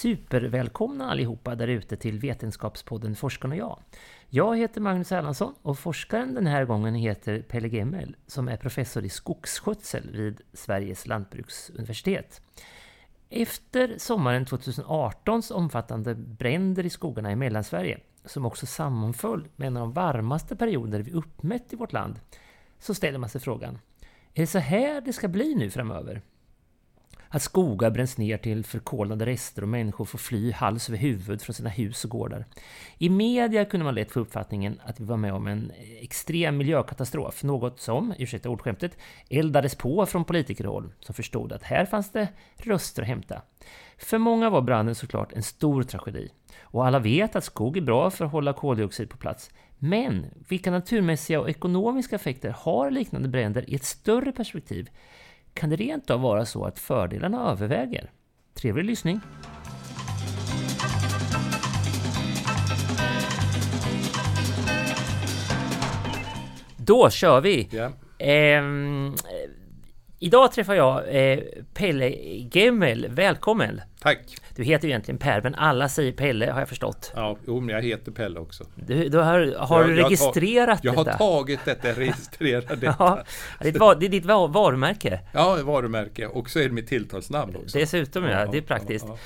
Supervälkomna allihopa där ute till Vetenskapspodden Forskarna och jag. Jag heter Magnus Erlandsson och forskaren den här gången heter Pelle Gemmel som är professor i skogsskötsel vid Sveriges lantbruksuniversitet. Efter sommaren 2018s omfattande bränder i skogarna i Mellansverige, som också sammanföll med en av de varmaste perioder vi uppmätt i vårt land, så ställer man sig frågan, är det så här det ska bli nu framöver? Att skogar bränns ner till förkolnade rester och människor får fly hals över huvud från sina hus och gårdar. I media kunde man lätt få uppfattningen att vi var med om en extrem miljökatastrof, något som, ursäkta ordskämtet, eldades på från politikerhåll som förstod att här fanns det röster att hämta. För många var branden såklart en stor tragedi. Och alla vet att skog är bra för att hålla koldioxid på plats. Men vilka naturmässiga och ekonomiska effekter har liknande bränder i ett större perspektiv? Kan det rent av vara så att fördelarna överväger? Trevlig lyssning! Då kör vi! Ja. Ehm, idag träffar jag eh, Pelle Gemmel. Välkommen! Tack! Du heter ju egentligen Per, men alla säger Pelle har jag förstått. Ja, jo, men jag heter Pelle också. Du, du har, har Jag- du jag har registrerat Jag har detta? tagit detta, registrerat detta. Ja, det är, ditt, det är ditt va- varumärke. Ja, varumärke. Och så är det mitt tilltalsnamn också. Dessutom ja, Ja, det är ja, praktiskt. ja.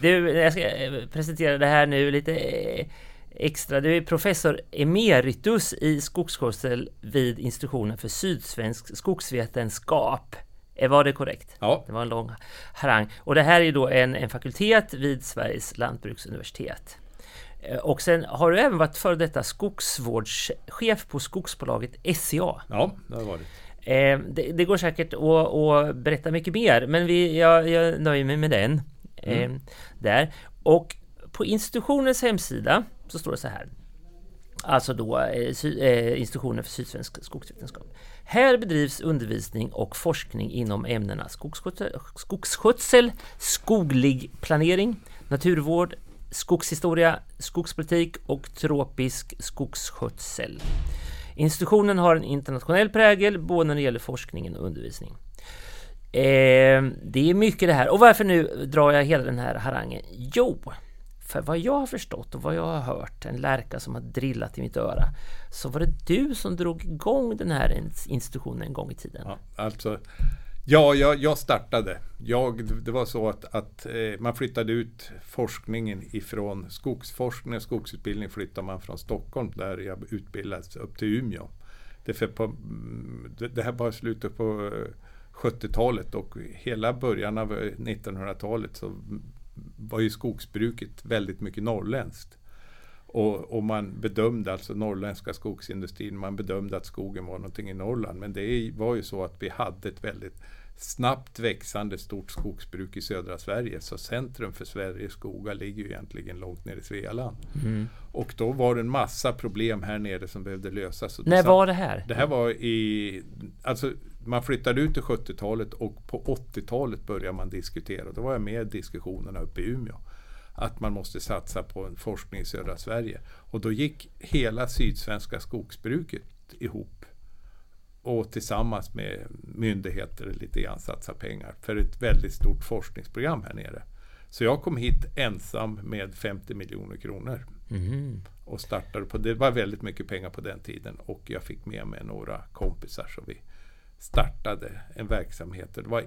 Du, jag ska eh, presentera det här nu lite eh, extra. Du är professor emeritus i skogsskötsel vid institutionen för sydsvensk skogsvetenskap. Var det korrekt? Ja. Det var en lång harang. Och det här är då en, en fakultet vid Sveriges lantbruksuniversitet. Eh, Och sen har du även varit före detta skogsvårdschef på skogsbolaget SCA. Ja, det har varit. Eh, det, det går säkert att, att berätta mycket mer, men vi, jag, jag nöjer mig med den. Eh, där. Och på institutionens hemsida så står det så här. Alltså då eh, eh institutionen för sydsvensk skogsvetenskap. Här bedrivs undervisning och forskning inom ämnena skogsskötsel, skogsskötsel skoglig planering, naturvård, skogshistoria, skogspolitik och tropisk skogsskötsel. Institutionen har en internationell prägel både när det gäller forskningen och undervisning. Eh, det är mycket det här. Och varför nu drar jag hela den här harangen? Jo, för vad jag har förstått och vad jag har hört, en lärka som har drillat i mitt öra, så var det du som drog igång den här institutionen en gång i tiden. Ja, alltså, ja, jag, jag startade. Jag, det var så att, att eh, man flyttade ut forskningen ifrån skogsforskning och skogsutbildning flyttade man från Stockholm där jag utbildades upp till Umeå. Det, för på, mm, det, här var slutet på eh, 70-talet och hela början av eh, 1900-talet så var ju skogsbruket väldigt mycket norrländskt. Och, och man bedömde, alltså norrländska skogsindustrin, man bedömde att skogen var någonting i Norrland. Men det var ju så att vi hade ett väldigt snabbt växande stort skogsbruk i södra Sverige. Så centrum för Sveriges skogar ligger ju egentligen långt ner i Svealand. Och då var det en massa problem här nere som behövde lösas. När var det här? det här var i, alltså man flyttade ut i 70-talet och på 80-talet började man diskutera. Då var jag med i diskussionerna uppe i Umeå. Att man måste satsa på en forskning i södra Sverige. Och då gick hela sydsvenska skogsbruket ihop. Och tillsammans med myndigheter lite grann satsa pengar för ett väldigt stort forskningsprogram här nere. Så jag kom hit ensam med 50 miljoner kronor. och startade på, det var väldigt mycket pengar på den tiden och jag fick med mig några kompisar så vi startade en verksamhet. Det var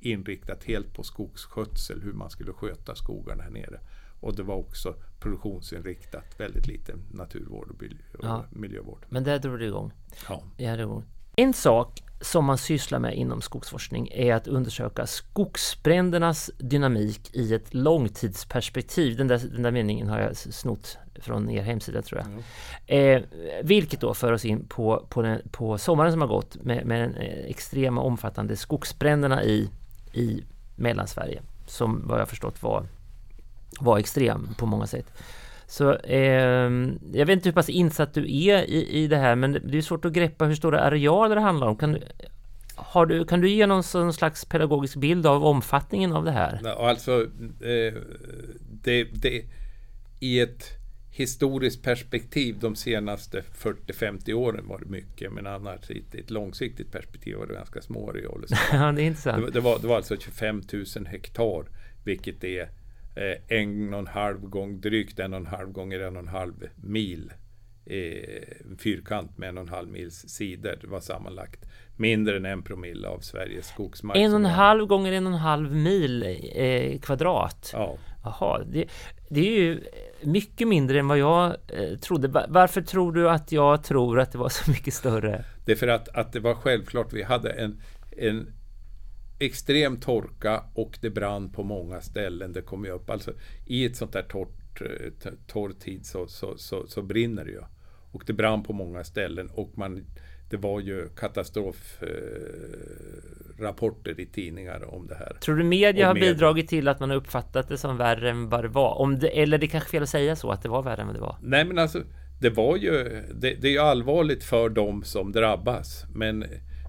inriktat helt på skogsskötsel, hur man skulle sköta skogarna här nere. Och det var också produktionsinriktat, väldigt lite naturvård och, ja. miljövård. Men där drog det igång? Ja. ja det igång. En sak som man sysslar med inom skogsforskning är att undersöka skogsbrändernas dynamik i ett långtidsperspektiv. Den där, den där meningen har jag snott från er hemsida tror jag. Mm. Eh, vilket då för oss in på, på, den, på sommaren som har gått med, med den eh, extrema omfattande skogsbränderna i, i Mellansverige. Som vad jag förstått var, var extrem på många sätt. Så eh, jag vet inte hur pass insatt du är i, i det här men det är svårt att greppa hur stora arealer det handlar om. Kan, har du, kan du ge någon, någon slags pedagogisk bild av omfattningen av det här? Alltså, eh, det, det, i ett historiskt perspektiv de senaste 40-50 åren var det mycket, men annars i ett, ett långsiktigt perspektiv var det ganska små arealer. ja, det är intressant. Det, det, var, det var alltså 25 000 hektar, vilket är en och en halv gång, drygt en och en halv gånger en och en halv mil. Eh, fyrkant med en och en halv mils sidor. Det var sammanlagt mindre än en promille av Sveriges skogsmark. En och en halv gånger en och en halv mil eh, kvadrat? Ja. Jaha, det, det, är ju mycket mindre än vad jag eh, trodde. Varför tror du att jag tror att det var så mycket större? Det är för att, att det var självklart. Vi hade en, en extrem torka och det brann på många ställen. Det kom ju upp, alltså i ett sånt där torrt, eh, torr tid så, så, så, så, brinner det ju. Och det brann på många ställen och man, det var ju katastrofrapporter eh, i tidningar om det här. Tror du media har bidragit till att man har uppfattat det som värre än vad det var? Om det, eller det är kanske fel att säga så, att det var värre än vad det var? Nej men alltså, det var ju, det, det är ju allvarligt för dem som drabbas. Men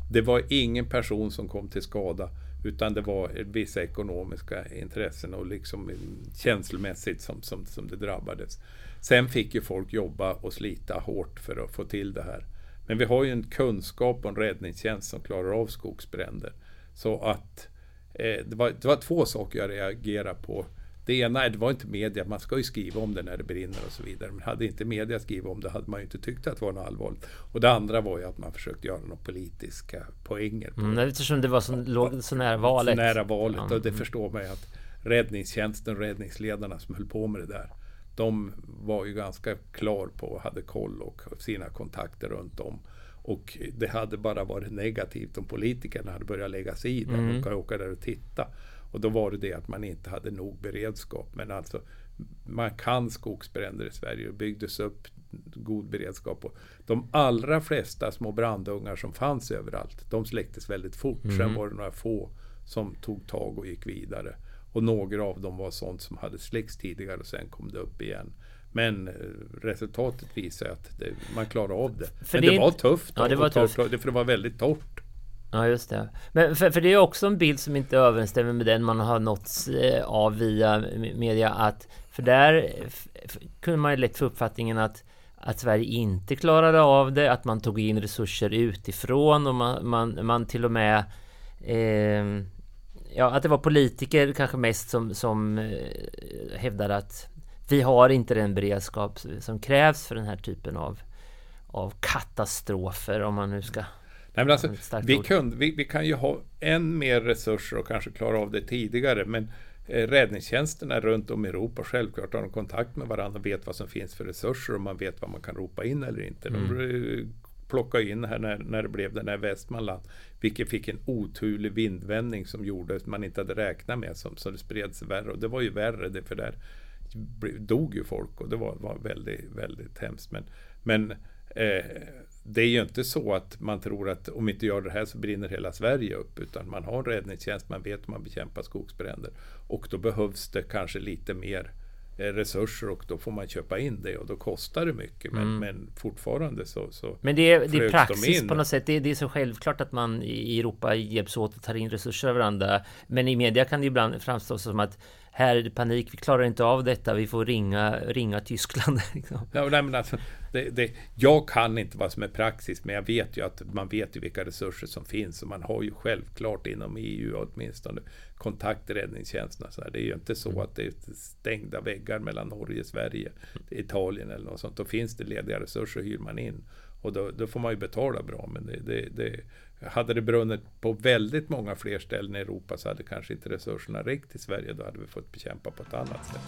det var ingen person som kom till skada. Utan det var vissa ekonomiska intressen och liksom känslomässigt som, som, som det drabbades. Sen fick ju folk jobba och slita hårt för att få till det här. Men vi har ju en kunskap och en räddningstjänst som klarar av skogsbränder. Så att eh, det, var, det var två saker jag reagerade på det ena det var inte media, man ska ju skriva om det när det brinner och så vidare. Men hade inte media skrivit om det hade man ju inte tyckt att det var något allvarligt. Och det andra var ju att man försökte göra några politiska poänger. På mm, eftersom det var så, låg så nära valet. Så nära valet och det förstår man ju att räddningstjänsten, räddningsledarna som höll på med det där. De var ju ganska klar på och hade koll och sina kontakter runt om. Och det hade bara varit negativt om politikerna hade börjat lägga sig i det. Mm. Och åka där och titta. Och då var det det att man inte hade nog beredskap. Men alltså man kan skogsbränder i Sverige och byggdes upp god beredskap. Och de allra flesta små brandungar som fanns överallt, de släcktes väldigt fort. Mm. Sen var det några få som tog tag och gick vidare. Och några av dem var sånt som hade släckts tidigare och sen kom det upp igen. Men eh, resultatet visar att det, man klarar av det. För Men det, det var tufft. Ja, det var tufft. För det var väldigt torrt. Ja, just det. Men för, för det är också en bild som inte överensstämmer med den man har nåtts eh, av via media. Att, för där kunde man ju lätt få uppfattningen att att Sverige inte klarade av det, att man tog in resurser utifrån och man, man, man till och med eh, Ja, att det var politiker kanske mest som, som eh, hävdade att vi har inte den beredskap som krävs för den här typen av, av katastrofer om man nu ska men alltså, vi, kunde, vi, vi, kan ju ha än mer resurser och kanske klara av det tidigare. Men eh, räddningstjänsterna runt om i Europa självklart har de kontakt med varandra och vet vad som finns för resurser och man vet vad man kan ropa in eller inte. Mm. De plockade in här när, när det blev den här Västmanland. Vilket fick en oturlig vindvändning som gjorde att man inte hade räknat med. Som, så det spreds värre. Och det var ju värre det för där dog ju folk och det var, var väldigt, väldigt hemskt. Men, men eh, det är ju inte så att man tror att om vi inte gör det här så brinner hela Sverige upp. Utan man har en räddningstjänst, man vet hur man bekämpar skogsbränder. Och då behövs det kanske lite mer eh, resurser och då får man köpa in det och då kostar det mycket. Men, mm. men fortfarande så, så Men det är, det är praxis de på något sätt. Det är, det är så självklart att man i Europa hjälps åt och tar in resurser av varandra. Men i media kan det ibland framstå som att här är det panik, vi klarar inte av detta, vi får ringa, ringa Tyskland. Liksom. Ja, nej, men alltså, det, det, jag kan inte vad som är praxis, men jag vet ju att man vet ju vilka resurser som finns och man har ju självklart inom EU åtminstone kontakt räddningstjänsterna. Så här. Det är ju inte så Mm. att det är stängda väggar mellan Norge, Sverige, Italien eller något sånt. Då finns det lediga resurser hyr man in. Och då, då får man ju betala bra. Men det, det, hade det brunnit på väldigt många fler ställen i Europa så hade kanske inte resurserna räckt i Sverige. Då hade vi fått bekämpa på ett annat sätt.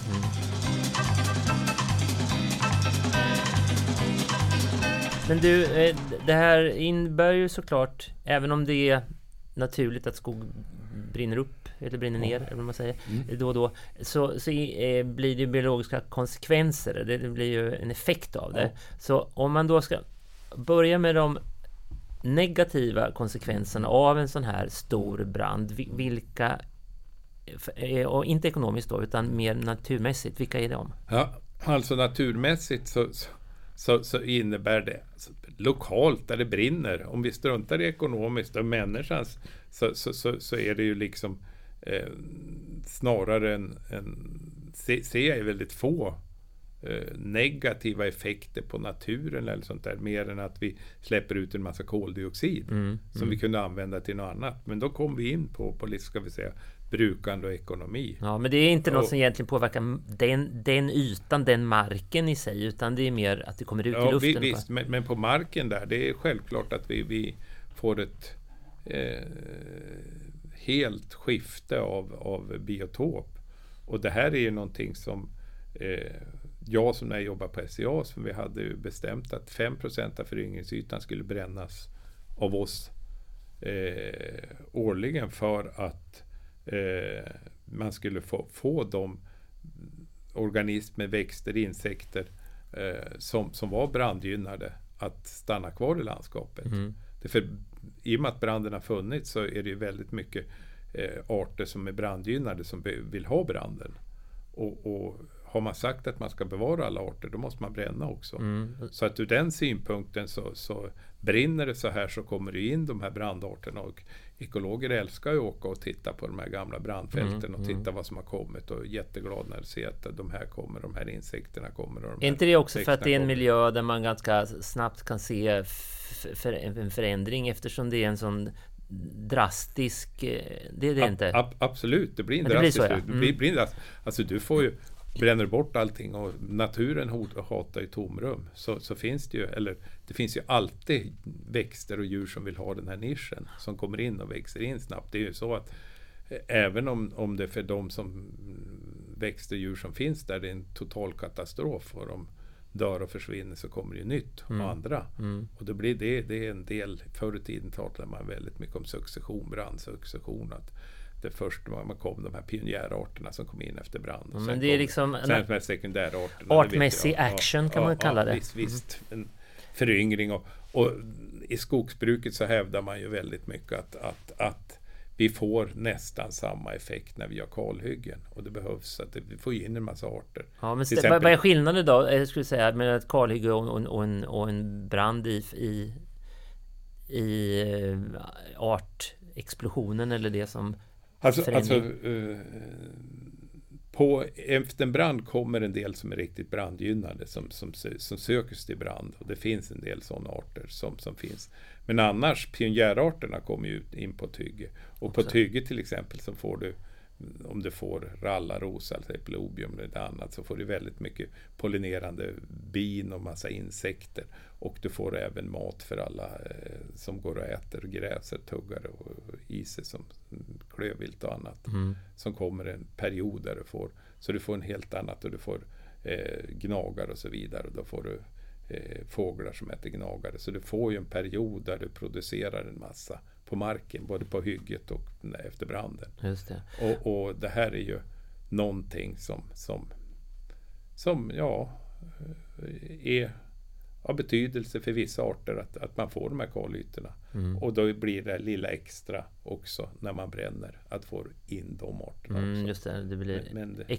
Men du, eh, det här innebär ju såklart, även om det är naturligt att skog brinner upp eller brinner ner, eller vad man säger, då och då, så, så eh, blir det biologiska konsekvenser. Det, det blir ju en effekt av det. Så om man då ska börja med de negativa konsekvenserna av en sån här stor brand, vilka, eh, och inte ekonomiskt då, utan mer naturmässigt, vilka är de? Ja, alltså naturmässigt så, så, så, innebär det alltså, lokalt där det brinner, om vi struntar i ekonomiskt och människans, så, så, så, så är det ju liksom eh, snarare en, en se, ser jag väldigt få negativa effekter på naturen eller sånt där, mer än att vi släpper ut en massa koldioxid som vi kunde använda till något annat. Men då kom vi in på, på ska vi säga, brukande och ekonomi. Ja, men det är inte något Och- som egentligen påverkar den, den ytan, den marken i sig, utan det är mer att det kommer ut i Ja, vi, luften. visst, men, men på marken där, det är självklart att vi, vi får ett eh, helt skifte av, av biotop. Och det här är ju någonting som eh, jag som när jag jobbade på SCA, som vi hade ju bestämt att 5% av föryngringsytan skulle brännas av oss eh, årligen för att eh, man skulle få, få de organismer, växter, insekter eh, som, som var brandgynnade att stanna kvar i landskapet. Det för, I och med att branden har funnits så är det ju väldigt mycket eh, arter som är brandgynnade som vill ha branden. Och, och har man sagt att man ska bevara alla arter, då måste man bränna också. Så att ur den synpunkten så, så brinner det så här så kommer det in de här brandarterna och ekologer älskar ju att åka och titta på de här gamla brandfälten och titta vad som har kommit och är jätteglad när de ser att de här kommer, de här insekterna kommer. Och de Är inte det också för att det är en kommer. miljö där man ganska snabbt kan se för, en förändring eftersom det är en sån drastisk... eh, Det är det inte? ab- absolut, det blir en Men det blir drastisk så, ja. det blir, blir en drast- Alltså du får ju bränner bort allting och naturen hatar ju tomrum. Så, så finns det ju, eller det finns ju alltid växter och djur som vill ha den här nischen. Som kommer in och växer in snabbt. Det är ju så att eh, även om, om det för de som mm, växter och djur som finns där det är en total katastrof och de dör och försvinner så kommer det ju nytt Mm. och andra. Och det, blir det, det är en del, förr i tiden talade man väldigt mycket om succession, brandsuccession. Att det först man kom de här pionjärarterna som kom in efter brand. och Ja, men det är liksom en- sen de här sekundärarterna. det. Artmässig action kan man kalla det. Mm. Visst, visst. En föryngring och, och i skogsbruket så hävdar man ju väldigt mycket att, att, att vi får nästan samma effekt när vi gör kalhyggen. Och det behövs att det, vi får in en massa arter. Ja, men Till st- vad är skillnaden då, jag skulle säga, mellan ett kalhygge och, och, och, en, och en brand i, i, i eh, artexplosionen eller det som Alltså, alltså förändring? eh, på, efter en brand kommer en del som är riktigt brandgynnade som, som, som söker sig till brand. Och det finns en del sådana arter som, som finns. Men annars, pionjärarterna kommer ju in på ett hygge. Och på ett hygge till exempel så får du om du får rallarros, alltså epilobium eller något annat, så får du väldigt mycket pollinerande bin och massa insekter. Och du får även mat för alla eh, som går och äter gräser, tuggare och iser som klövvilt och annat. Som kommer en period där du får, så du får en helt annat och du får eh, gnagare och så vidare. Och då får du eh, fåglar som äter gnagare. Så du får ju en period där du producerar en massa på marken, både på hygget och efter branden. Just det. Och, och det här är ju någonting som, som, som ja, är av betydelse för vissa arter att, att man får de här kalytorna. Och då blir det lilla extra också när man bränner, att få in de arterna Mm, också. just det, det blir, Men- men det-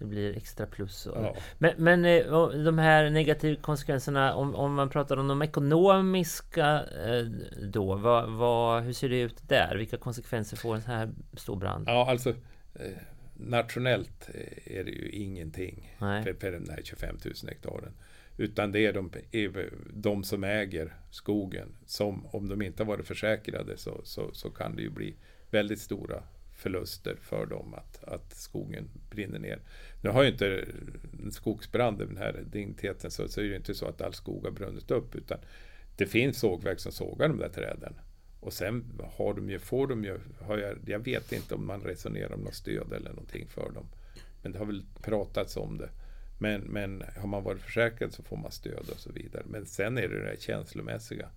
det blir extra plus. Och, Ja. Men, men eh, de här negativa konsekvenserna, om, om man pratar om de ekonomiska eh, då, vad, vad, hur ser det ut där? Vilka konsekvenser får en sån här stor brand? Ja, alltså eh, nationellt är det ju ingenting Nej. för, för den här 25 000 hektaren. Utan det är de, de som äger skogen som om de inte har varit försäkrade så, så, så kan det ju bli väldigt stora förluster för dem att, att skogen brinner ner. Nu har ju inte skogsbranden, skogsbrand den här digniteten så, så är det inte så att all skog har brunnit upp utan det finns sågverk som sågar de där träden. Och sen har de ju, får de ju, har jag, jag vet inte om man resonerar om något stöd eller någonting för dem. Men det har väl pratats om det. Men, men har man varit försäkrad så får man stöd och så vidare. Men sen är det det här känslomässiga.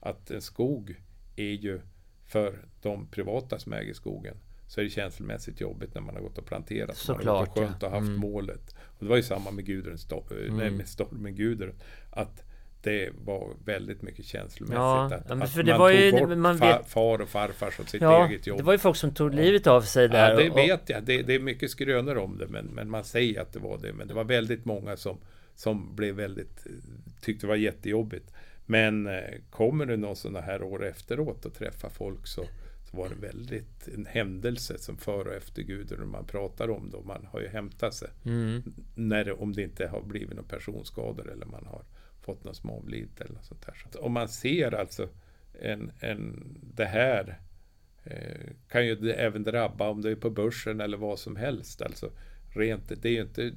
Att en skog är ju för de privata som äger skogen så är det känslomässigt jobbigt när man har gått och planterat. Såklart, man har skönt och haft Mm. målet. Och det var ju samma med Gudrun, sto- nej, med stormen Gudrun. Att det var väldigt mycket känslomässigt. Ja, att, men att för det man var tog ju- bort man vet- far och farfar från sitt Ja, eget jobb. det var ju folk som tog livet av sig där. Ja, det och- vet jag. Det, det är mycket skrönor om det, men, men man säger att det var det. Men det var väldigt många som, som blev väldigt, eh, tyckte det var jättejobbigt. Men eh, kommer det någon sådana här år efteråt och träffa folk så var det väldigt en händelse som före och efter Gudrun man pratar om det. Och man har ju hämtat sig. Mm. När om det inte har blivit några personskador eller man har fått något som avlidit eller något sånt där. Så om man ser alltså en, en, det här eh, kan ju även drabba om det är på börsen eller vad som helst. Alltså rent, det är ju inte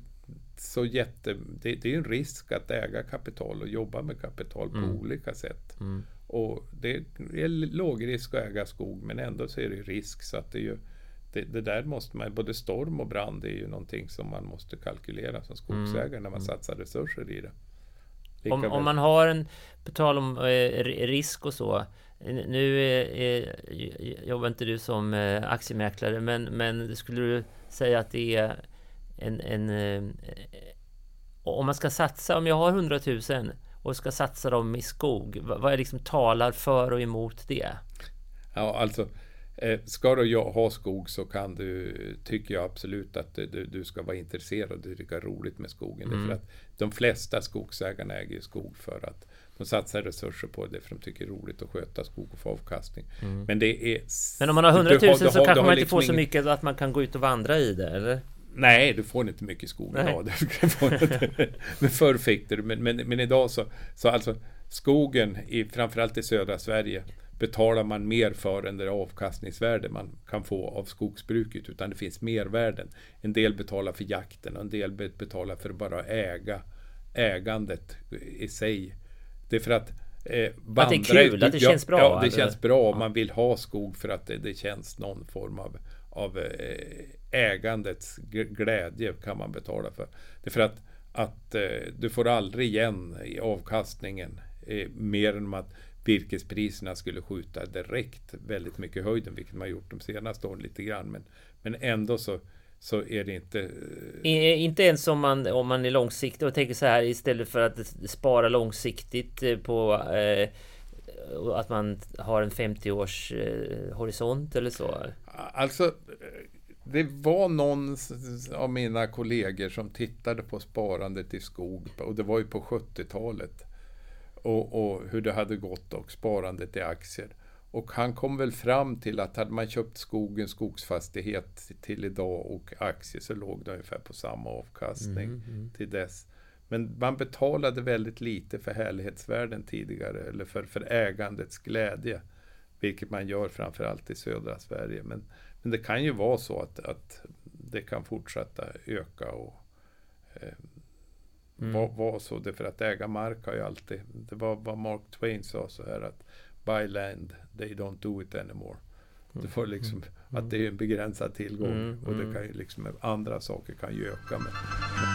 så jätte... Det, det är ju en risk att äga kapital och jobba med kapital på olika sätt. Och det är lågrisk att äga skog men ändå så är det risk så att det är ju det, det där måste man, både storm och brand är ju någonting som man måste kalkylera som skogsägare när man satsar resurser i det. Om, om man har en, på tal om eh, ri- risk och så. Nu eh, jobbar inte du som eh, aktiemäklare, men, men skulle du säga att det är en... en eh, om man ska satsa, om jag har 100 000 och ska satsa dem i skog, vad, är liksom talar för och emot det? Ja, alltså eh, ska du ha skog så kan du, tycker jag absolut att du, du ska vara intresserad och tycka roligt med skogen. Mm. Därför att de flesta skogsägarna äger skog för att de satsar resurser på det för de tycker det är roligt att sköta skog och få avkastning. Men det är... Mm. Men om man har 100 du 000 du så du kanske man inte liksom får så mycket att man kan gå ut och vandra i det, eller? Nej, du får inte mycket skog idag. Du men förr fick du men, men, men idag så, så alltså skogen, i, framförallt i södra Sverige, betalar man mer för än det avkastningsvärde man kan få av skogsbruket, utan det finns mervärden. En del betalar för jakten och en del be- betalar för att bara äga ägandet i sig. Det är för att eh, Att det är kul, att det känns bra, Ja, det eller? känns bra. Ja. Man vill ha skog för att det, det känns någon form av, av eh, ägandets glädje kan man betala för. Det är för att, att eh, du får aldrig igen i avkastningen eh, mer än att virkespriserna skulle skjuta direkt väldigt mycket i höjden, vilket man gjort de senaste åren lite grann. Men, men ändå så, så är det inte... Inte ens om man, om man är långsiktig och tänker så här istället för att spara långsiktigt på eh, att man har en 50 års eh, horisont eller så. Alltså, det var någon av mina kollegor som tittade på sparandet i skog och det var ju på 70-talet. Och, och hur det hade gått och sparandet i aktier. Och han kom väl fram till att hade man köpt skog, en skogsfastighet till idag och aktier så låg det ungefär på samma avkastning till dess. Men man betalade väldigt lite för härlighetsvärden tidigare eller för, för ägandets glädje. Vilket man gör framförallt i södra Sverige. Men, men det kan ju vara så att, att det kan fortsätta öka och eh, vara var så. Det för att äga mark har ju alltid, det var vad Mark Twain sa så här att buy land, they don't do it anymore. Det var liksom att det är en begränsad tillgång Mm, och det kan ju liksom, andra saker kan ju öka med.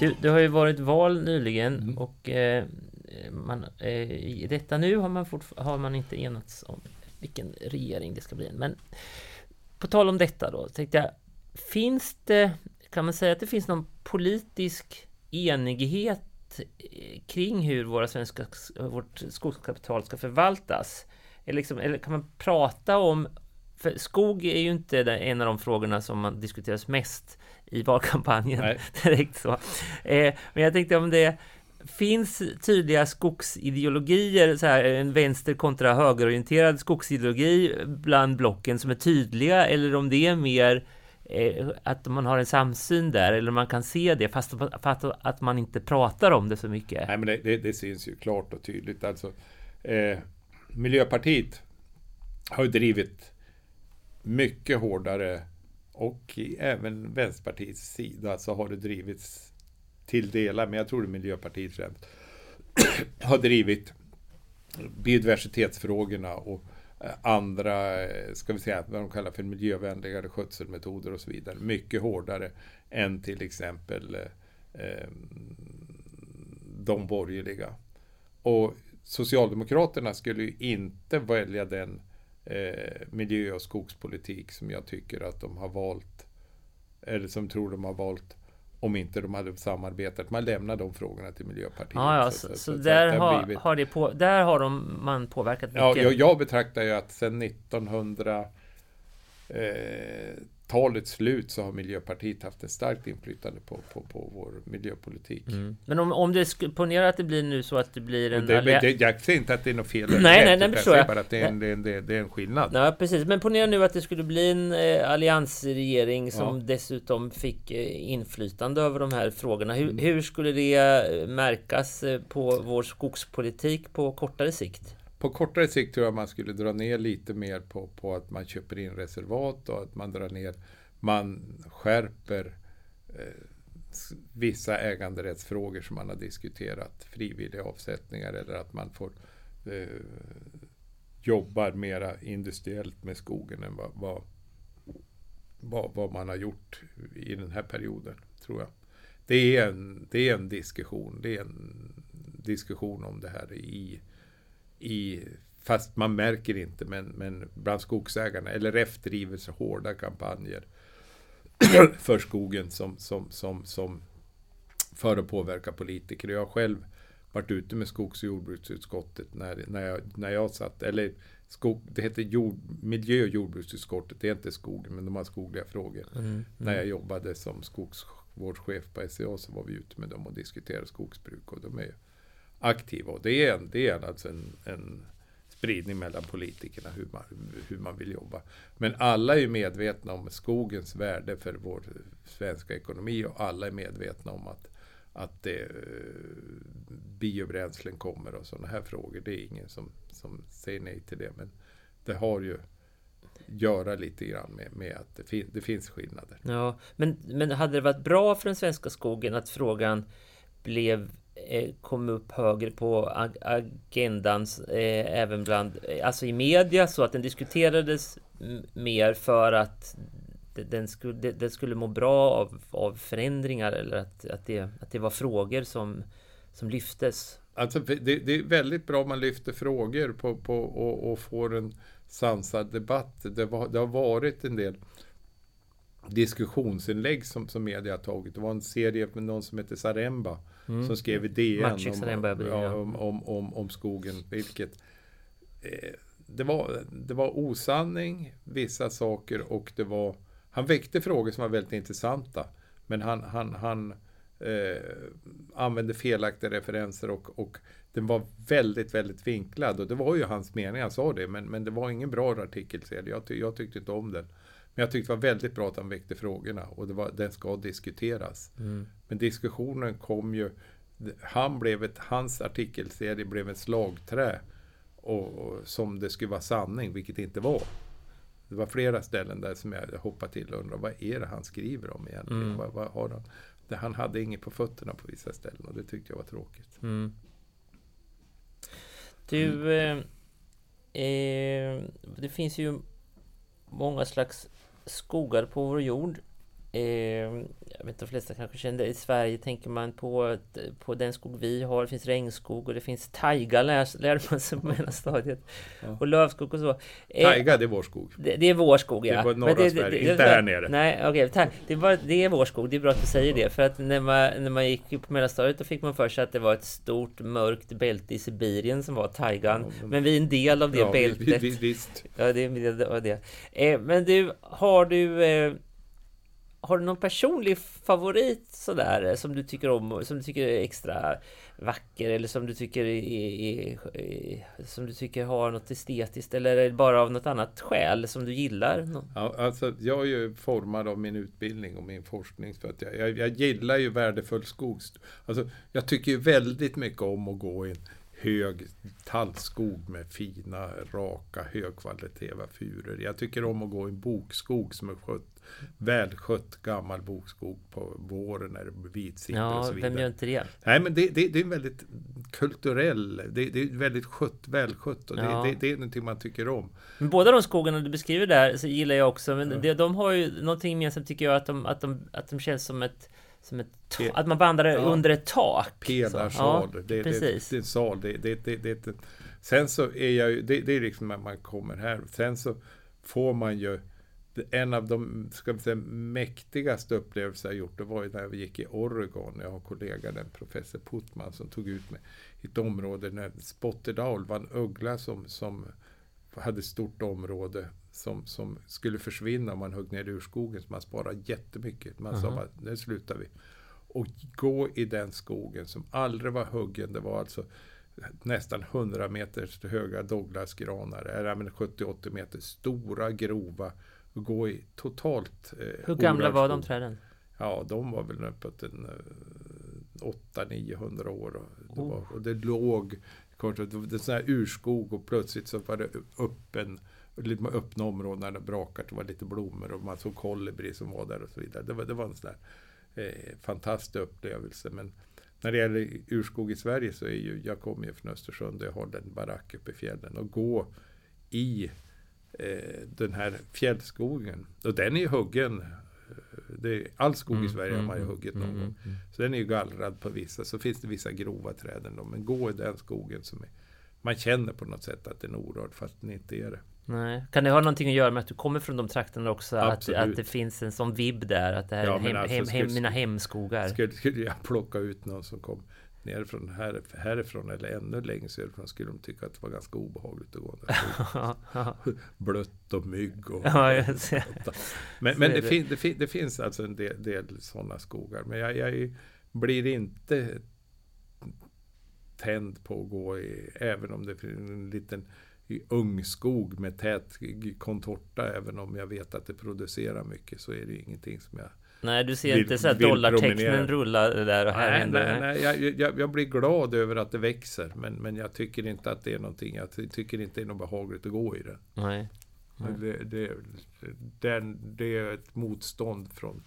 Du, det har ju varit val nyligen Mm. och eh, man, eh, i detta nu har man, har man inte enats om vilken regering det ska bli. Men på tal om detta då, tänkte jag, finns det, kan man säga att det finns någon politisk enighet eh, kring hur våra svenska, vårt skogskapital ska förvaltas? Eller, liksom, eller kan man prata om för skog är ju inte en av de frågorna som man diskuteras mest i valkampanjen Nej. direkt så. Eh, men jag tänkte om det finns tydliga skogsideologier, så här, en vänster kontra högerorienterad skogsideologi bland blocken som är tydliga, eller om det är mer eh, att man har en samsyn där, eller man kan se det, fast fast att man inte pratar om det så mycket. Nej, men det, det, det syns ju klart och tydligt. Alltså, eh, Miljöpartiet har ju drivit mycket hårdare och även Vänsterpartiets sida så har det drivits till delar, men jag tror det är Miljöpartiet främst, har drivit biodiversitetsfrågorna och eh, andra, eh, ska vi säga, vad de kallar för miljövänligare skötselmetoder och så vidare, mycket hårdare än till exempel eh, eh, de borgerliga. Och Socialdemokraterna skulle ju inte välja den eh, miljö och skogspolitik som jag tycker att de har valt, eller som tror de har valt, om inte de hade samarbetat. Man lämnar de frågorna till Miljöpartiet. Ja, ja, så, så, där, det har, blivit- har det på, där har de, man påverkat Ja, mycket. jag, jag betraktar ju att sedan 1900 eh, talets slut så har Miljöpartiet haft ett starkt inflytande på, på, på vår miljöpolitik. Mm. Men om, om det ponera att det blir nu så att det blir en... Det, det, jag säger inte att det är något fel Nej, nej, nej, jag jag. bara att det är en, det det det är en skillnad. Ja, precis. Men ponera nu att det skulle bli en eh, alliansregering som Ja. dessutom fick eh, inflytande över de här frågorna. Mm. Hur, hur skulle det eh, märkas eh, på vår skogspolitik på kortare sikt? På kortare sikt tror jag man skulle dra ner lite mer på, på att man köper in reservat och att man drar ner, man skärper eh, vissa äganderättsfrågor som man har diskuterat, frivilliga avsättningar eller att man får eh, jobbar mera industriellt med skogen än vad, vad, vad, vad man har gjort i den här perioden, tror jag. Det är en, det är en diskussion, det är en diskussion om det här i i, fast man märker inte, men, men bland skogsägarna, LRF driver så hårda kampanjer för skogen som, som, som, som för att påverka politiker. Jag har själv varit ute med skogs och jordbruksutskottet när, när, jag, när jag satt, eller skog, det heter jord, miljö och jordbruksutskottet, det är inte skogen, men de har skogliga frågor. När jag jobbade som skogsvårdschef på SCA så var vi ute med dem och diskuterade skogsbruk och de är aktiva. Och det är, en, det är alltså en, en spridning mellan politikerna hur man, hur man vill jobba. Men alla är ju medvetna om skogens värde för vår svenska ekonomi och alla är medvetna om att, att det, eh, biobränslen kommer och sådana här frågor. Det är ingen som, som säger nej till det. Men det har ju göra lite grann med, med att det, fin, det finns skillnader. Ja, men, men hade det varit bra för den svenska skogen att frågan blev Eh, kom upp högre på agendan eh, även bland, eh, alltså i media så att den diskuterades mer för att den skulle, den skulle må bra av, av förändringar eller att, att, det, att det var frågor som, som lyftes. Alltså, det, det är väldigt bra om man lyfter frågor på, på, och, och får en sansad debatt. Det, var, det har varit en del diskussionsinlägg som, som media har tagit. Det var en serie med någon som heter Saremba som skrev i DN om, ja, om, om, om, om skogen. Vilket, eh, det, var, det var osanning, vissa saker och det var... Han väckte frågor som var väldigt intressanta. Men han, han, han eh, använde felaktiga referenser och, och den var väldigt, väldigt vinklad. Och det var ju hans mening, han sa det. Men, men det var ingen bra artikelserie. Jag, ty, jag tyckte inte om den. Men jag tyckte det var väldigt bra att han väckte frågorna och det var, den ska diskuteras. Mm. Men diskussionen kom ju, han blev ett, hans artikelserie blev ett slagträ och, och, som det skulle vara sanning, vilket det inte var. Det var flera ställen där som jag hoppade till och undrade vad är det han skriver om egentligen? Mm. Vad, vad har han? Det, han hade inget på fötterna på vissa ställen och det tyckte jag var tråkigt. Mm. Du, eh, eh, det finns ju många slags skogar på vår jord. Eh, jag vet inte, de flesta kanske känner det. I Sverige tänker man på, på den skog vi har. Det finns regnskog och det finns taiga lär, lärde man sig på mellanstadiet. Ja. Och lövskog och så. Eh, Taiga, det är vår skog. det, det är vår skog, ja. Det var Men norra Sverige, inte här nere. Nej, okej. tack. Det, var, det är vår skog. Det är bra att du säger det. För att när man, när man gick på mellanstadiet då fick man för sig att det var ett stort mörkt bälte i Sibirien som var taigan. Ja, men- men vi är en del av det Ja, bältet. vi- vi- visst. Ja, det är en del av det. Eh, men du, har du... Har du någon personlig favorit sådär eh, som du tycker om, som du tycker är extra vacker eller som du tycker är, är, är, som du tycker har något estetiskt eller är det bara av något annat skäl som du gillar? Ja, alltså, jag är ju formad av min utbildning och min forskning. För att jag, jag, jag gillar ju värdefull skog. Alltså, jag tycker ju väldigt mycket om att gå i en hög tallskog med fina, raka, högkvalitativa furor. Jag tycker om att gå i en bokskog som är skött, välskött gammal bokskog på våren när det blir vitsippor och Ja, så vidare. vem gör inte det? Nej, men det, det, det är en väldigt kulturell, det, det är väldigt skött, välskött och det, Ja. det, det är någonting man tycker om. Men båda de skogarna du beskriver där så gillar jag också. Men Ja. det, de har ju någonting gemensamt tycker jag att de, att de, att de känns som ett som ett Pe- att man vandrar Ja. under ett tak. Pelarsal. Ja, det, det, precis. det är en sal. Det, det, det, det, det. Sen så är jag ju, det, det är liksom när man kommer här. Sen så får man ju en av de ska vi säga, mäktigaste upplevelser jag gjort, det var ju när vi gick i Oregon. Jag har kollega, den professor Putman, som tog ut mig i ett område när Spotted Owl var en uggla som, som hade ett stort område som, som skulle försvinna om man högg ner urskogen. Så man sparade jättemycket. Man sa Mhm. bara, nu slutar vi. Och gå i den skogen som aldrig var huggen. Det var alltså nästan 100 meters höga Douglasgranar. Eller men 70-80 meter stora, grova. Och gå i totalt eh, Hur gamla var de träden? Ja, de var väl uppåt en eh, 800-900 år. Och det, Oh. var, och det låg kort, det var sån här urskog och plötsligt så var det öppen, lite öppna områden där det brakade. Det var lite blommor och man såg kolibri som var där och så vidare. Det var, det var en sån där eh, fantastisk upplevelse. Men när det gäller urskog i Sverige så är ju, jag kommer ju från Östersund och jag har en barack uppe i fjällen. Och gå i eh, den här fjällskogen. Och den är ju huggen. eh, är, all skog i Sverige har man ju huggit någon gång. Så den är ju gallrad på vissa. Så finns det vissa grova träd ändå. Men gå i den skogen som är, man känner på något sätt att den är orörd fast den inte är det. Nej. Kan det ha någonting att göra med att du kommer från de trakterna också? Att, att det finns en sån vibb där? Att det här Ja, är hem, alltså, hem, hem, mina hemskogar? Skulle, skulle jag plocka ut någon som kom nerifrån här, härifrån eller ännu längre söderifrån skulle de tycka att det var ganska obehagligt att gå där. Blött och mygg och Ja. Men, men det, fin, det, fin, det finns alltså en del, del sådana skogar. Men jag, jag blir inte tänd på att gå i, även om det finns en liten i ungskog med tät contorta, även om jag vet att det producerar mycket, så är det ingenting som jag... Nej, du ser Vill- inte så här dollartecknen rulla där och här Nej, nej, nej jag, jag, jag blir glad över att det växer, men, men jag tycker inte att det är någonting, jag ty- tycker inte det är något behagligt att gå i det. nej. Det, det, den, det är ett motstånd från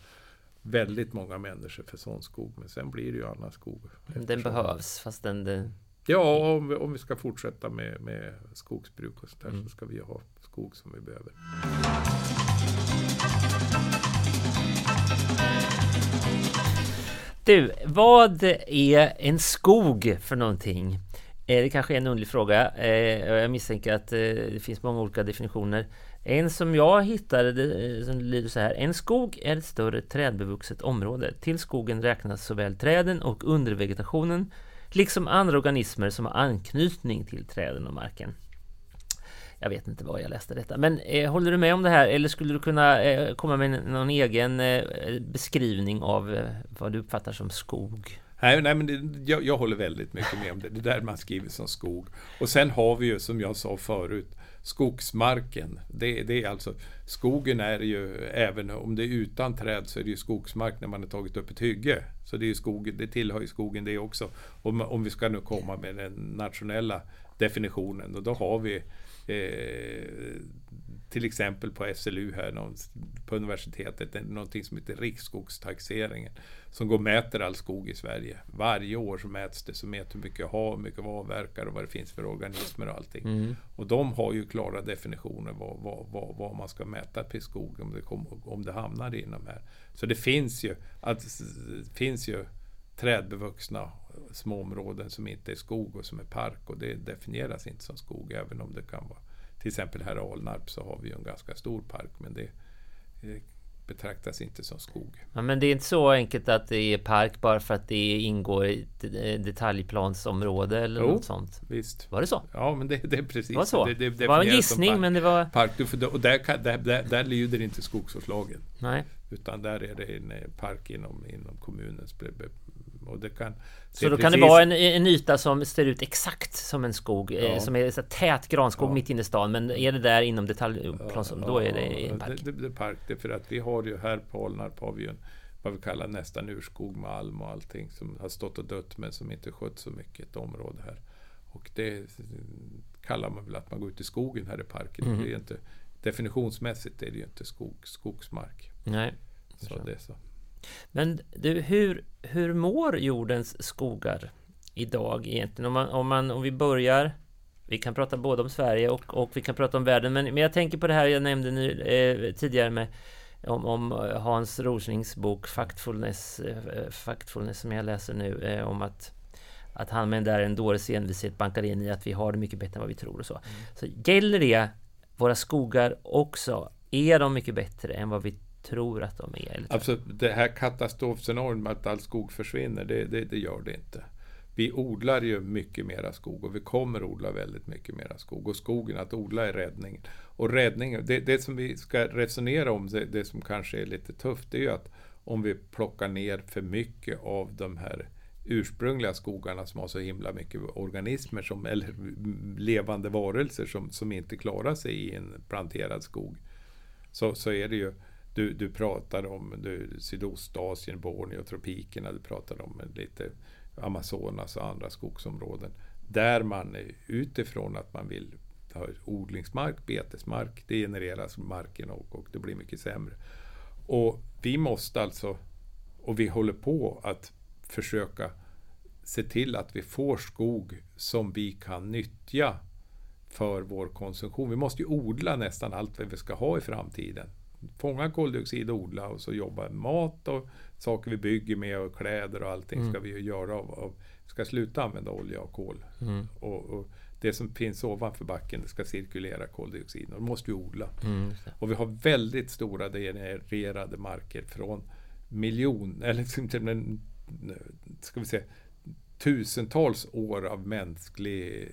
väldigt många människor för sån skog. Men sen blir det ju annan skog. Den eftersom- behövs, fast den... den Ja, om vi, om vi ska fortsätta med, med skogsbruk och sånt där Mm. så ska vi ha skog som vi behöver. Du, vad är en skog för någonting? Eh, det kanske är en underlig fråga. Eh, jag misstänker att eh, det finns många olika definitioner. En som jag hittade, som lyder så här. En skog är ett större trädbevuxet område. Till skogen räknas såväl träden och undervegetationen, liksom andra organismer som har anknytning till träden och marken. Jag vet inte var jag läste detta, men eh, håller du med om det här? Eller skulle du kunna eh, komma med någon egen eh, beskrivning av eh, vad du uppfattar som skog? Nej, nej men det, jag, jag håller väldigt mycket med om det. Det är där man skriver som skog. Och sen har vi ju, som jag sa förut, skogsmarken. Det, det är alltså, skogen är ju, även om det är utan träd så är det ju skogsmark när man har tagit upp ett hygge. Så det, är ju skog, det tillhör ju skogen det också. Om, om vi ska nu komma med den nationella definitionen och då har vi eh, till exempel på SLU här på universitetet, någonting som heter Riksskogstaxeringen. Som går och mäter all skog i Sverige. Varje år så mäts det, så mäter hur mycket jag har, hur mycket vi avverkar och vad det finns för organismer och allting. Mm. Och de har ju klara definitioner vad, vad, vad, vad man ska mäta på skog om det, kom, om det hamnar inom här. Så det finns ju, att, finns ju trädbevuxna små områden som inte är skog och som är park och det definieras inte som skog även om det kan vara till exempel här i Alnarp så har vi en ganska stor park men det betraktas inte som skog. Ja, men det är inte så enkelt att det är park bara för att det ingår i ett detaljplansområde eller jo, något sånt? visst. Var det så? Ja, men det, det är precis. Det var så? Det, det, det var en gissning, men det var... Park, och där, kan, där, där, där lyder inte skogsvårdslagen. Nej. Utan där är det en eh, park inom, inom kommunens och det kan så då kan det vara en, en yta som ser ut exakt som en skog eh, ja. Som är så tät granskog ja. mitt inne i stan Men är det där inom detaljplan ja, Då är det en park det, det, det, är park, det för att vi har ju här på Alnarp har vi ju en vad vi kallar nästan urskog med alm och allting som har stått och dött men som inte skött så mycket ett område här. Och det kallar man väl att man går ut i skogen här i parken. Mm. Det är inte, definitionsmässigt är det ju inte skog, skogsmark. Nej. Så det är så. Men du, hur, hur mår jordens skogar idag egentligen? Om, man, om, man, om vi börjar vi kan prata både om Sverige och, och vi kan prata om världen men, men jag tänker på det här jag nämnde nu, eh, tidigare med om, om, Hans Roslings bok Factfulness, eh, Factfulness som jag läser nu eh, om att att han med där en dåres envishet bankar in i att vi har det mycket bättre än vad vi tror och så. Mm. Så gäller det våra skogar också? Är de mycket bättre än vad vi tror att de är. Alltså det här katastrofscenariot med att all skog försvinner, det, det, det, gör det inte. Vi odlar ju mycket mera skog och vi kommer odla väldigt mycket mera skog. Och skogen, att odla är räddningen. Och räddningen, det, det som vi ska resonera om, det, det som kanske är lite tufft, det är ju att om vi plockar ner för mycket av de här ursprungliga skogarna som har så himla mycket organismer som, eller levande varelser som, som inte klarar sig i en planterad skog. Så, så är det ju du, du pratar om du, Sydostasien, Borneo, tropikerna, du pratar om lite Amazonas och andra skogsområden. Där man utifrån att man vill ha odlingsmark, betesmark, det genereras marken och, och det blir mycket sämre. Och vi måste alltså, och vi håller på att försöka se till att vi får skog som vi kan nyttja för vår konsumtion. Vi måste ju odla nästan allt vad vi ska ha i framtiden fånga koldioxid och odla och så jobba mat och saker vi bygger med och kläder och allting mm. ska vi ju göra av, av ska sluta använda olja och kol. Mm. Och, och, det som finns ovanför backen det ska cirkulera koldioxid och då måste vi odla. Mm, och vi har väldigt stora degenererade marker från miljon, eller ska vi säga tusentals år av mänsklig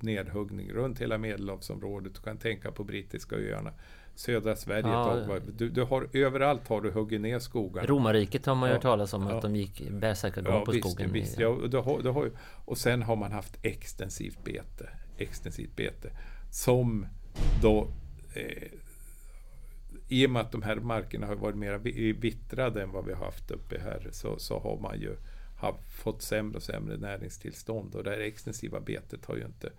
nedhuggning runt hela Medelhavsområdet. Du kan tänka på brittiska öarna södra Sverige. Ja. Du, du, har, överallt har du huggit ner skogar. Romarriket har man ju ja. hört talas om, ja. att de gick bärsärkagång ja, på visst, skogen. Visst, ja, du har, du har, och sen har man haft extensivt bete. Extensivt bete. Som då eh, i och med att de här markerna har varit mer vittrade än vad vi har haft uppe här så, så har man ju haft, fått sämre och sämre näringstillstånd och det här extensiva betet har ju inte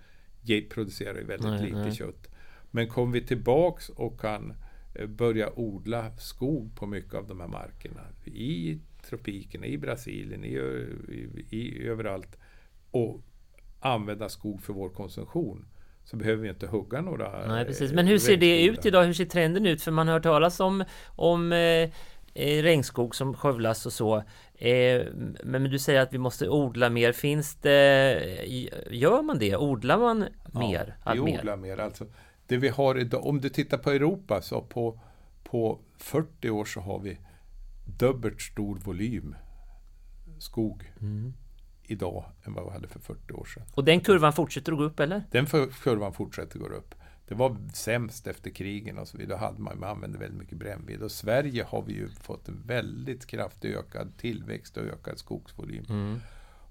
producerar ju väldigt nej, lite nej. kött. Men kommer vi tillbaks och kan eh, börja odla skog på mycket av de här markerna i tropikerna, i Brasilien, i, i, i, överallt och använda skog för vår konsumtion så behöver vi inte hugga några Nej, precis. Men hur ser det ut idag? Hur ser trenden ut? För man har hört talas om, om eh, eh regnskog som skövlas och så. Eh, men du säger att vi måste odla mer. Finns det... Gör man det? Odlar man mer? Ja, vi odlar mer. Alltså, det vi har idag, om du tittar på Europa så på, på 40 år så har vi dubbelt stor volym skog mm. idag än vad vi hade för 40 år sedan. Och den kurvan fortsätter att gå upp eller? Den kurvan fortsätter att gå upp. Det var sämst efter krigen och så vidare. Då hade man, man använde väldigt mycket brännved. Och Sverige har vi ju fått en väldigt kraftig ökad tillväxt och ökad skogsvolym. Mm.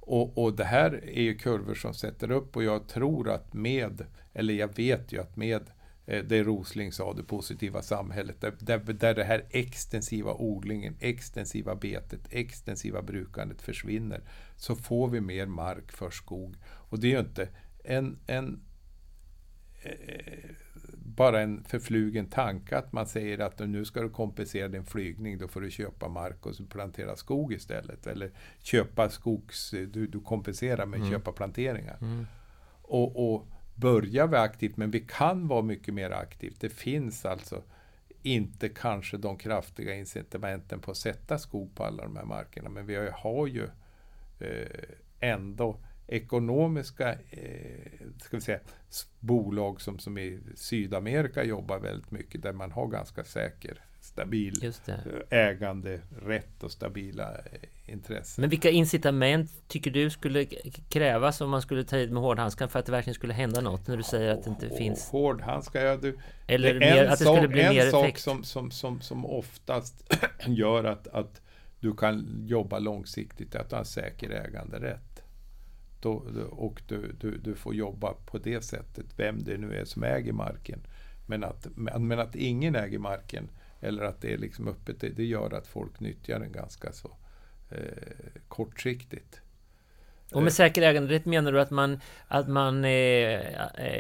Och, och det här är ju kurvor som sätter upp och jag tror att med, eller jag vet ju att med eh, det Rosling sa, det positiva samhället, där, där, där det här extensiva odlingen, extensiva betet, extensiva brukandet försvinner, så får vi mer mark för skog. Och det är ju inte en, en eh, bara en förflugen tanke att man säger att nu ska du kompensera din flygning, då får du köpa mark och plantera skog istället. Eller köpa skogs... Du, du kompenserar med mm. köpa planteringar. Mm. Och, och börjar vi aktivt, men vi kan vara mycket mer aktivt. Det finns alltså inte kanske de kraftiga incitamenten på att sätta skog på alla de här markerna, men vi har ju eh, ändå ekonomiska eh, ska vi säga, bolag som, som i Sydamerika jobbar väldigt mycket där man har ganska säker stabil ägande, rätt och stabila eh, intressen. Men vilka incitament tycker du skulle krävas om man skulle ta i med hårdhandskan för att det verkligen skulle hända något? När du säger att det inte finns... Hårdhandskar, ja du... Eller mer, att det sak, skulle bli en mer sak effekt? Som, som, som, som oftast gör att, att du kan jobba långsiktigt att du har en säker äganderätt. Då, och du, du, du får jobba på det sättet, vem det nu är som äger marken. Men att, men att ingen äger marken, eller att det är liksom öppet, det, det gör att folk nyttjar den ganska så eh, kortsiktigt. Och med säker äganderätt menar du att man, att man är,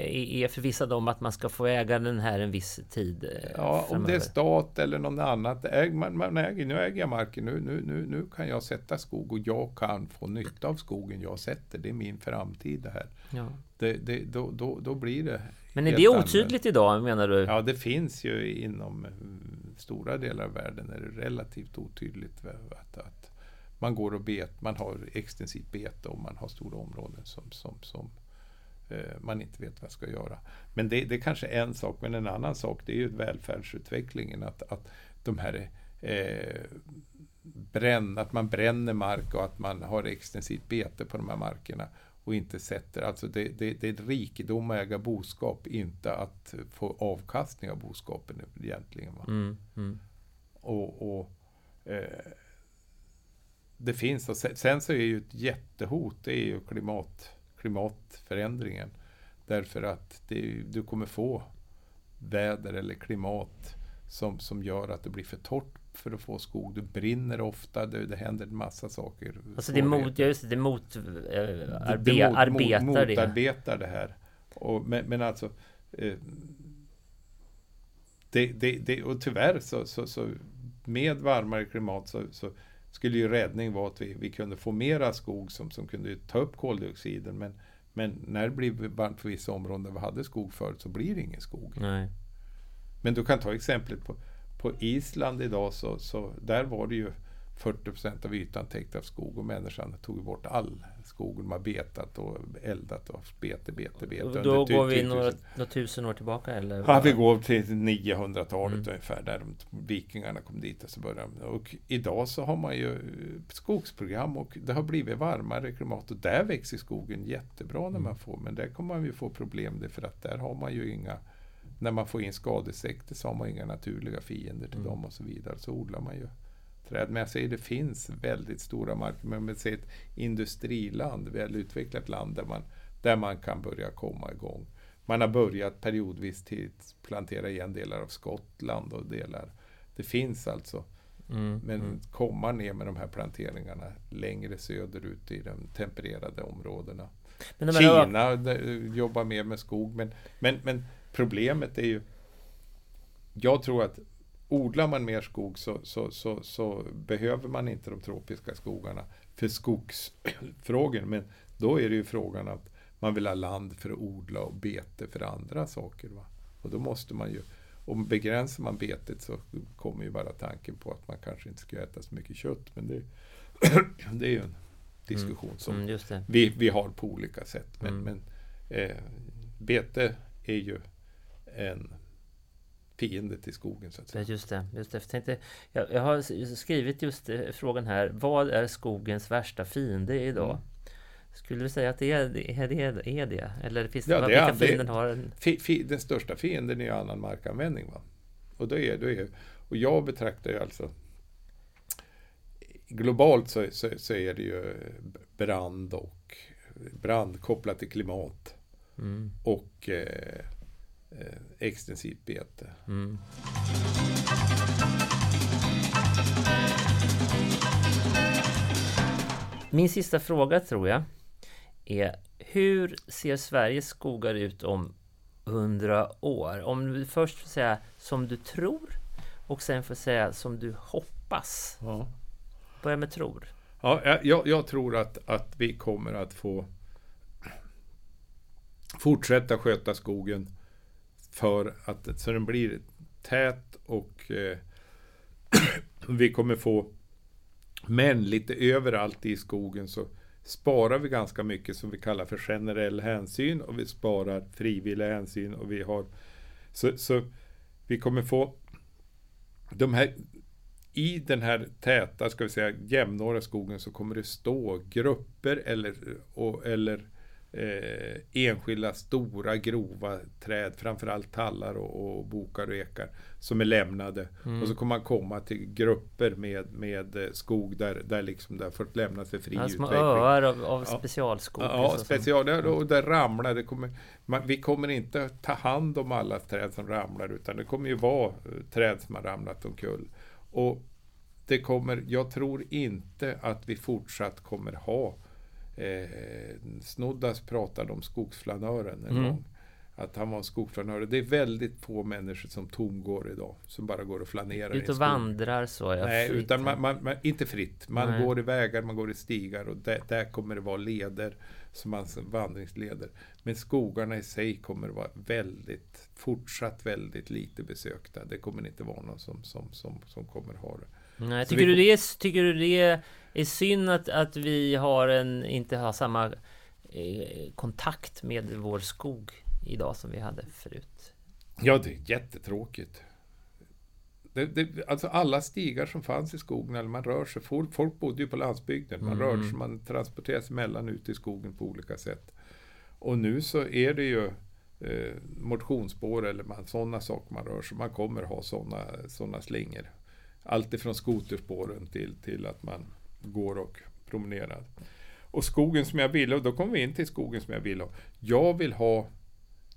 är förvissad om att man ska få äga den här en viss tid? Eh, ja, framöver. om det är stat eller någon annat. Äg, man, man äger, nu äger jag marken, nu, nu, nu, nu kan jag sätta skog och jag kan få nytta av skogen jag sätter. Det är min framtid det här. Ja. Det, det, då, då, då blir det Men är det otydligt annorlunda. idag menar du? Ja, det finns ju inom mm, stora delar av världen är det relativt otydligt att, att man går och bet, man har extensivt bete och man har stora områden som, som, som eh, man inte vet vad man ska göra. Men det, det är kanske en sak, men en annan sak det är ju välfärdsutvecklingen. Att, att de här eh, bränn, att man bränner mark och att man har extensivt bete på de här markerna och inte sätter, alltså det, det, det är ett rikedom att äga boskap, inte att få avkastning av boskapen egentligen. Mm, mm. Och, och eh, det finns. Och sen så är ju ett jättehot, det är ju klimat, klimatförändringen. Därför att det, du kommer få väder eller klimat som, som gör att det blir för torrt för att få skog. Det brinner ofta, det, det händer en massa saker. Alltså det, mot, just det, mot, äh, arbe, det mot, arbetar mot, det. Motarbetar det här. Och, men, men alltså eh, det, det, det, och tyvärr så, så, så med varmare klimat så, så skulle ju räddning vara att vi, vi kunde få mera skog som, som kunde ta upp koldioxiden. Men, men när det blir varmt för vissa områden där vi hade skog förut så blir det ingen skog. Nej. Men du kan ta exemplet på, på Island idag så, så där var det ju 40 procent av ytan täckt av skog och människan tog bort all skog. De har betat och eldat och bete, bete, bete. Då går vi några, några tusen år tillbaka? Eller? Ja, vi går till 900-talet mm. ungefär, där vikingarna kom dit. Och, så började, och idag så har man ju skogsprogram och det har blivit varmare klimat och där växer skogen jättebra när man mm. får, men där kommer man ju få problem för att där har man ju inga när man får in skadesekter så har man inga naturliga fiender till mm. dem och så vidare. Så odlar man ju träd. Men jag säger det finns väldigt stora marker. Men med ett industriland, välutvecklat land där man, där man kan börja komma igång. Man har börjat periodvis till plantera igen delar av Skottland och delar. Det finns alltså. Mm, men mm. komma ner med de här planteringarna längre söderut i de tempererade områdena. Kina var... jobbar mer med skog. Men, men, men problemet är ju jag tror att odlar man mer skog så, så, så, så, behöver man inte de tropiska skogarna för skogsfrågor. Men då är det ju frågan att man vill ha land för att odla och bete för andra saker. Va? Och då måste man ju, om begränsar man betet så kommer ju bara tanken på att man kanske inte ska äta så mycket kött. Men det, det är ju en diskussion mm. som mm, vi, vi har på olika sätt. Men, mm. men eh, bete är ju en fiende till skogen. Så att säga. Just det. Just det. Jag, tänkte, jag, jag har skrivit just eh, frågan här. Vad är skogens värsta fiende idag? Mm. Skulle du säga att det är det? Är det, är det? Eller finns det, ja, det vilka fienden har en... Fi, fi, den största fienden är annan markanvändning. Va? Och, då är, då är, och jag betraktar ju alltså Globalt så, så, så är det ju brand och brand kopplat till klimat Mm. och eh, eh, extensivt bete. Mm. Min sista fråga tror jag är Hur ser Sveriges skogar ut om hundra år? Om du först får säga som du tror och sen får säga som du hoppas. Ja. Börja med tror. Ja, jag, jag tror att, att vi kommer att få fortsätta sköta skogen för att så den blir tät och eh, vi kommer få men lite överallt i skogen så sparar vi ganska mycket som vi kallar för generell hänsyn och vi sparar frivillig hänsyn och vi har så, så vi kommer få de här i den här täta, ska vi säga jämnåriga skogen så kommer det stå grupper eller, och, eller eh, enskilda stora grova träd, framförallt tallar och, och bokar och ekar, som är lämnade. Mm. Och så kommer man komma till grupper med, med eh, skog där, där liksom det har fått lämnas för fri Ja, små utveckling. öar av, av Ja. specialskog. Ja, så som- special. Där, och där ramlar det. Kommer, man, vi kommer inte ta hand om alla träd som ramlar utan det kommer ju vara eh, träd som har ramlat omkull. Och det kommer, jag tror inte att vi fortsatt kommer ha eh, Snoddas pratade om skogsflanören en Mm. gång. Att han var en skogsflanör. Det är väldigt få människor som tomgår idag. Som bara går och flanerar Ut och vandrar så. Ja, Nej, fritt. utan man, man, man, inte fritt. Man Nej. går i vägar, man går i stigar och där, där kommer det vara leder, som man, vandringsleder. Men skogarna i sig kommer vara väldigt, fortsatt väldigt lite besökta. Det kommer inte vara någon som, som, som, som kommer ha det. Nej, tycker, vi- du det tycker du det är synd att, att vi har en, inte har samma eh, kontakt med vår skog idag som vi hade förut? Ja, det är jättetråkigt. Det, det, alltså alla stigar som fanns i skogen, eller man rör sig, folk, folk bodde ju på landsbygden, man rör sig, man transporterar sig mellan ute i skogen på olika sätt. Och nu så är det ju eh, motionsspår eller man, sådana saker man rör sig, man kommer ha sådana såna slingor. Allt ifrån skoterspåren till, till att man går och promenerar. Och skogen som jag vill, och då kommer vi in till skogen som jag vill ha. Jag vill ha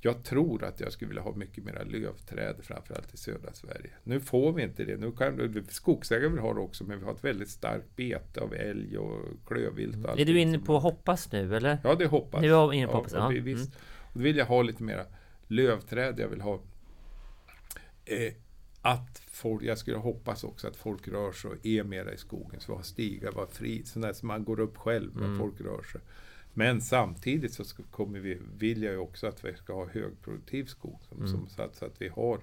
jag tror att jag skulle vilja ha mycket mera lövträd, framförallt i södra Sverige. Nu får vi inte det. Nu kan, skogsägare vill ha det också, men vi har ett väldigt starkt bete av älg och klövvilt. Och Är allting du inne på hoppas nu eller? Ja, det hoppas. Nu är inne på ja, hoppas, och ja. vi- Visst. Mm. Och då vill jag ha lite mera lövträd. Jag vill ha eh, att folk, jag skulle hoppas också att folk rör sig och är mera i skogen. Så vi har stigar, var fri, sådär som man går upp själv, Mm. när folk rör sig. Men samtidigt så ska, kommer vi, vill jag ju också att vi ska ha högproduktiv skog. Som, Mm. som, så, att, så att vi har,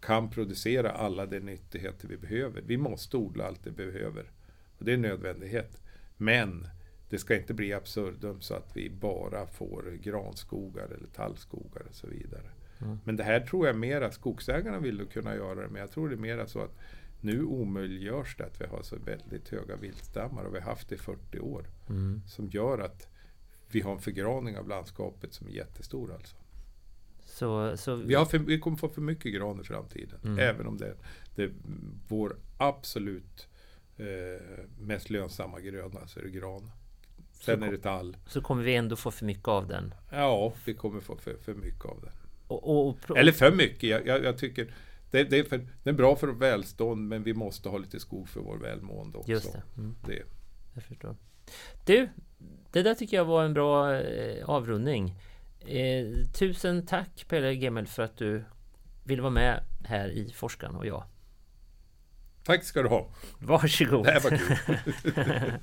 kan producera alla de nyttigheter vi behöver. Vi måste odla allt det vi behöver. Och det är en nödvändighet. Men det ska inte bli absurdum så att vi bara får granskogar eller tallskogar och så vidare. Men det här tror jag mera, skogsägarna vill kunna göra det, men jag tror det är mera så att nu omöjliggörs det att vi har så väldigt höga viltstammar och vi har haft det i 40 år. Mm. Som gör att vi har en förgraning av landskapet som är jättestor alltså. Så, så Vi, har för, vi kommer få för mycket gran i framtiden. Mm. Även om det, det är vår absolut eh, mest lönsamma gröna så är det gran. Sen Så är det tall. så kommer vi ändå få för mycket av den. Ja, vi kommer få för, för mycket av det. Och, och, och Eller för mycket. Jag, jag, jag tycker det, det, är för, det är bra för välstånd men vi måste ha lite skog för vår välmående också. Just det. Mm. det. Jag förstår. Du, det där tycker jag var en bra eh, avrundning. Eh, tusen tack Pelle Gemmel för att du ville vara med här i Forskaren och jag. Tack ska du ha. Varsågod. Det här var kul.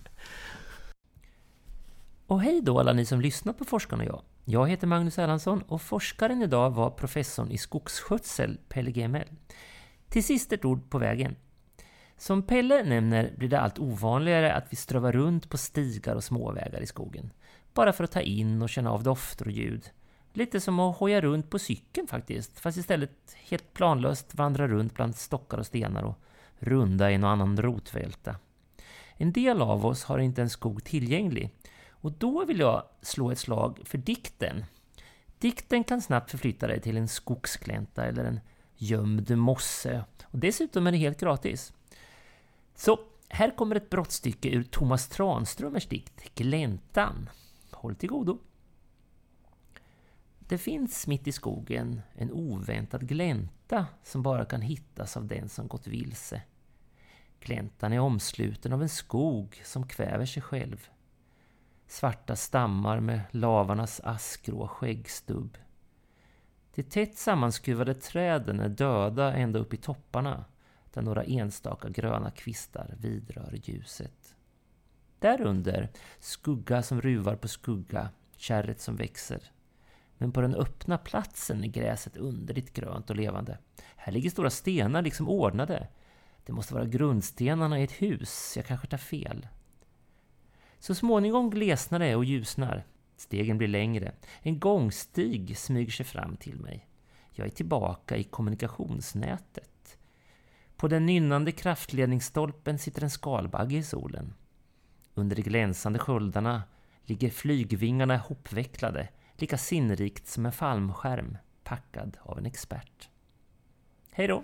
Och hej då alla ni som lyssnar på Forskaren och jag. Jag heter Magnus Erlandsson och forskaren idag var professorn i skogsskötsel Pelle GML. Till sist ett ord på vägen. Som Pelle nämner blir det allt ovanligare att vi strövar runt på stigar och småvägar i skogen. Bara för att ta in och känna av dofter och ljud. Lite som att hoja runt på cykeln faktiskt, fast istället helt planlöst vandra runt bland stockar och stenar och runda i en och annan rotvälta. En del av oss har inte en skog tillgänglig och då vill jag slå ett slag för dikten. Dikten kan snabbt förflytta dig till en skogsglänta eller en gömd mosse. Och dessutom är det helt gratis. Så Här kommer ett brottstycke ur Thomas Tranströmers dikt Gläntan. Håll till godo. Det finns mitt i skogen en oväntad glänta som bara kan hittas av den som gått vilse. Gläntan är omsluten av en skog som kväver sig själv. Svarta stammar med lavarnas askgrå skäggstubb. De tätt sammanskruvade träden är döda ända upp i topparna där några enstaka gröna kvistar vidrör ljuset. Därunder skugga som ruvar på skugga, kärret som växer. Men på den öppna platsen är gräset underligt grönt och levande. Här ligger stora stenar liksom ordnade. Det måste vara grundstenarna i ett hus, jag kanske tar fel. Så småningom glesnar det och ljusnar. Stegen blir längre. En gångstig smyger sig fram till mig. Jag är tillbaka i kommunikationsnätet. På den nynnande kraftledningsstolpen sitter en skalbagge i solen. Under de glänsande sköldarna ligger flygvingarna hopvecklade, lika sinnrikt som en fallskärm packad av en expert. Hej då!